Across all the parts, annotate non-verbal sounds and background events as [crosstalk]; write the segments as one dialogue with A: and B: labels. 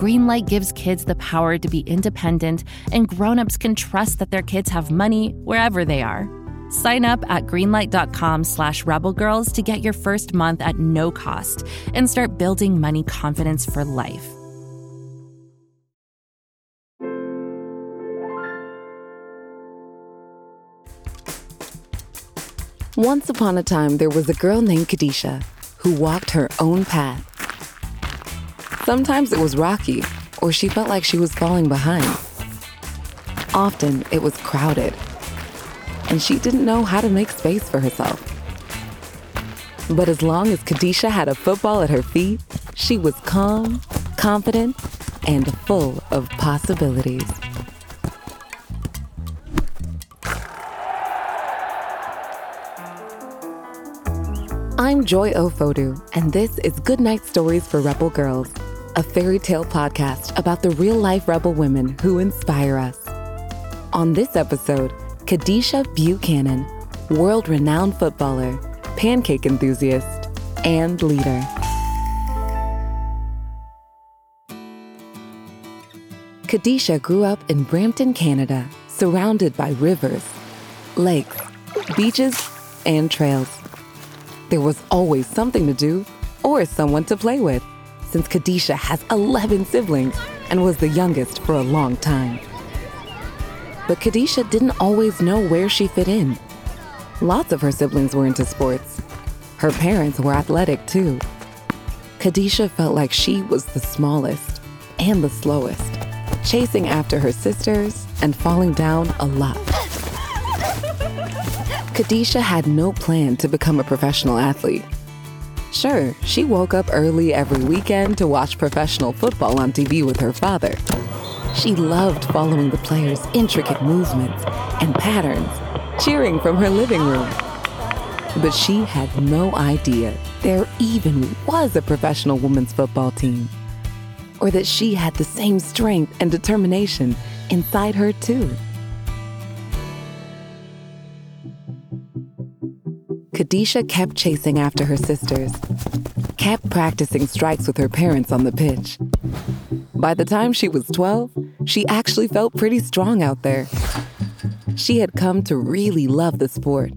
A: Greenlight gives kids the power to be independent, and grown-ups can trust that their kids have money wherever they are. Sign up at greenlight.com slash rebelgirls to get your first month at no cost and start building money confidence for life.
B: Once upon a time, there was a girl named Kadeisha who walked her own path. Sometimes it was rocky, or she felt like she was falling behind. Often it was crowded, and she didn't know how to make space for herself. But as long as Kadeisha had a football at her feet, she was calm, confident, and full of possibilities. I'm Joy Ofodu, and this is Goodnight Stories for Rebel Girls, a fairy tale podcast about the real life rebel women who inspire us. On this episode, Kadeisha Buchanan, world renowned footballer, pancake enthusiast, and leader. Kadeisha grew up in Brampton, Canada, surrounded by rivers, lakes, beaches, and trails. There was always something to do or someone to play with, since Kadeisha has 11 siblings and was the youngest for a long time. But Kadeisha didn't always know where she fit in. Lots of her siblings were into sports. Her parents were athletic too. Kadeisha felt like she was the smallest and the slowest, chasing after her sisters and falling down a lot. Kadeisha had no plan to become a professional athlete. Sure, she woke up early every weekend to watch professional football on TV with her father. She loved following the players' intricate movements and patterns, cheering from her living room. But she had no idea there even was a professional women's football team, or that she had the same strength and determination inside her, too. Kadeisha kept chasing after her sisters, kept practicing strikes with her parents on the pitch. By the time she was 12, she actually felt pretty strong out there. She had come to really love the sport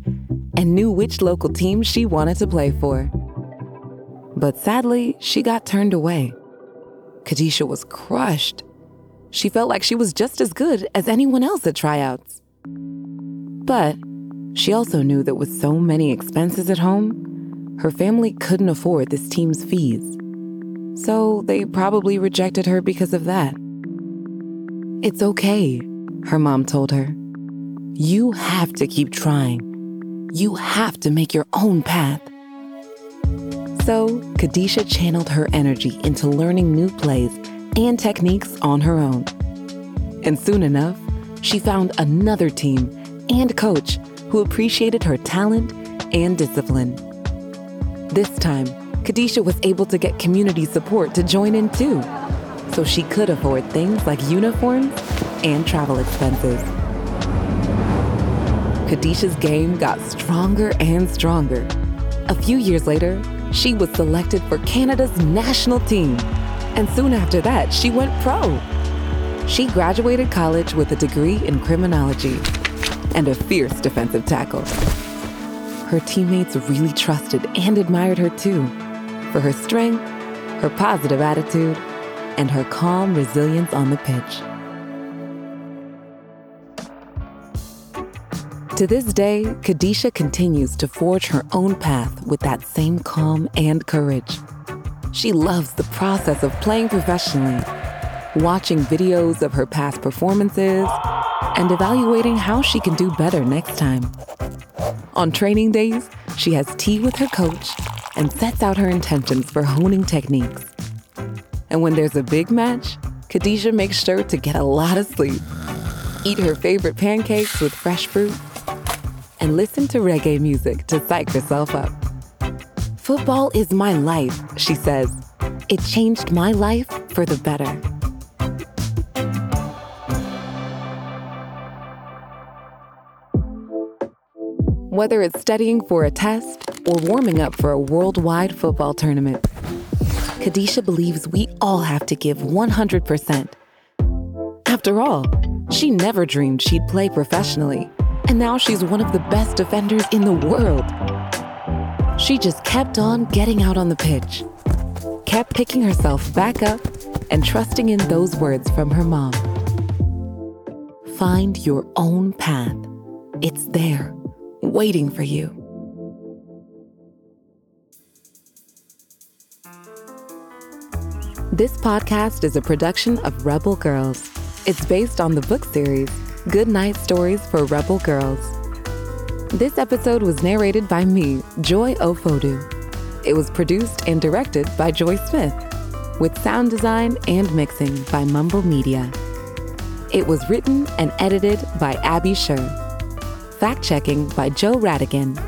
B: and knew which local team she wanted to play for. But sadly, she got turned away. Kadeisha was crushed. She felt like she was just as good as anyone else at tryouts. But she also knew that with so many expenses at home, her family couldn't afford this team's fees. So they probably rejected her because of that. It's okay, her mom told her. You have to keep trying. You have to make your own path. So, Kadeisha channeled her energy into learning new plays and techniques on her own. And soon enough, she found another team and coach who appreciated her talent and discipline. This time, Kadeisha was able to get community support to join in too, so she could afford things like uniforms and travel expenses. Kadeisha's game got stronger and stronger. A few years later, she was selected for Canada's national team, and soon after that, she went pro. She graduated college with a degree in criminology and a fierce defensive tackle. Her teammates really trusted and admired her too for her strength, her positive attitude, and her calm resilience on the pitch. To this day, Kadeisha continues to forge her own path with that same calm and courage. She loves the process of playing professionally, watching videos of her past performances, and evaluating how she can do better next time. On training days, she has tea with her coach and sets out her intentions for honing techniques. And when there's a big match, Kadeisha makes sure to get a lot of sleep, eat her favorite pancakes with fresh fruit, and listen to reggae music to psych herself up. Football is my life, she says. It changed my life for the better. Whether it's studying for a test or warming up for a worldwide football tournament, Kadeisha believes we all have to give 100%. After all, she never dreamed she'd play professionally, and now she's one of the best defenders in the world. She just kept on getting out on the pitch, kept picking herself back up, and trusting in those words from her mom. Find your own path. It's there, waiting for you. This podcast is a production of Rebel Girls. It's based on the book series Good Night Stories for Rebel Girls. This episode was narrated by me, Joy Ofodu. It was produced and directed by Joy Smith, with sound design and mixing by Mumble Media. It was written and edited by Abby Sher. Fact checking by Joe Rhatigan.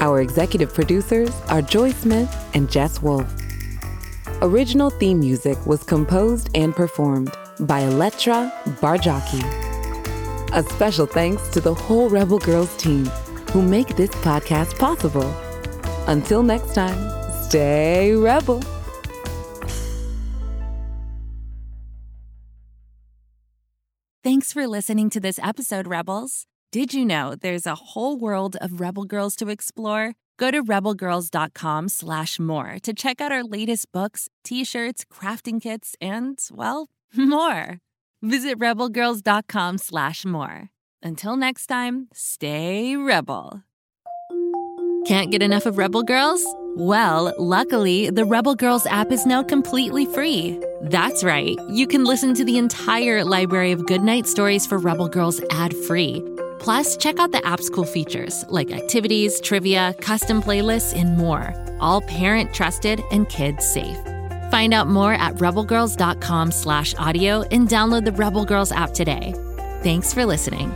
B: Our executive producers are Joy Smith and Jess Wolf. Original theme music was composed and performed by Elettra Bargiacchi. A special thanks to the whole Rebel Girls team who make this podcast possible. Until next time, stay rebel.
A: Thanks for listening to this episode, Rebels. Did you know there's a whole world of Rebel Girls to explore? Go to rebelgirls.com slash more to check out our latest books, t-shirts, crafting kits, and, well, [laughs] more. Visit rebelgirls.com slash more. Until next time, stay rebel. Can't get enough of Rebel Girls? Well, luckily, the Rebel Girls app is now completely free. That's right, you can listen to the entire library of goodnight stories for Rebel Girls ad free. Plus, check out the app's cool features like activities, trivia, custom playlists, and more. All parent trusted and kids safe. Find out more at rebelgirls.com slash audio and download the Rebel Girls app today. Thanks for listening.